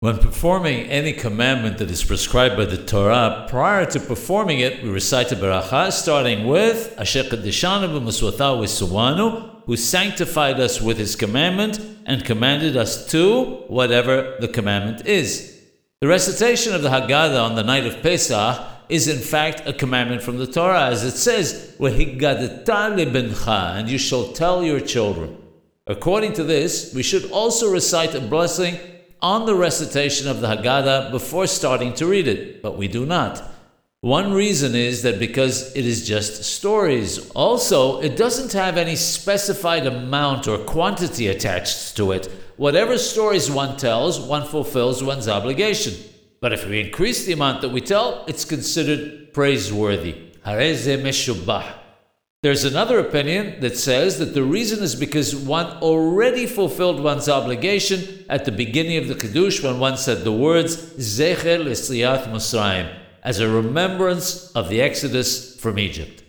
When performing any commandment that is prescribed by the Torah, prior to performing it, we recite a beracha, starting with Asher Kadeshanu b'Muswatahu V'Suwanu, who sanctified us with his commandment and commanded us to whatever the commandment is. The recitation of the Haggadah on the night of Pesach is in fact a commandment from the Torah, as it says, and you shall tell your children. According to this, we should also recite a blessing on the recitation of the Haggadah before starting to read it, but we do not. One reason is that because it is just stories. Also, it doesn't have any specified amount or quantity attached to it. Whatever stories one tells, one fulfills one's obligation. But if we increase the amount that we tell, it's considered praiseworthy. Hareze meshubah. There's another opinion that says that the reason is because one already fulfilled one's obligation at the beginning of the Kiddush when one said the words Zecher L'Sliat Musraim as a remembrance of the Exodus from Egypt.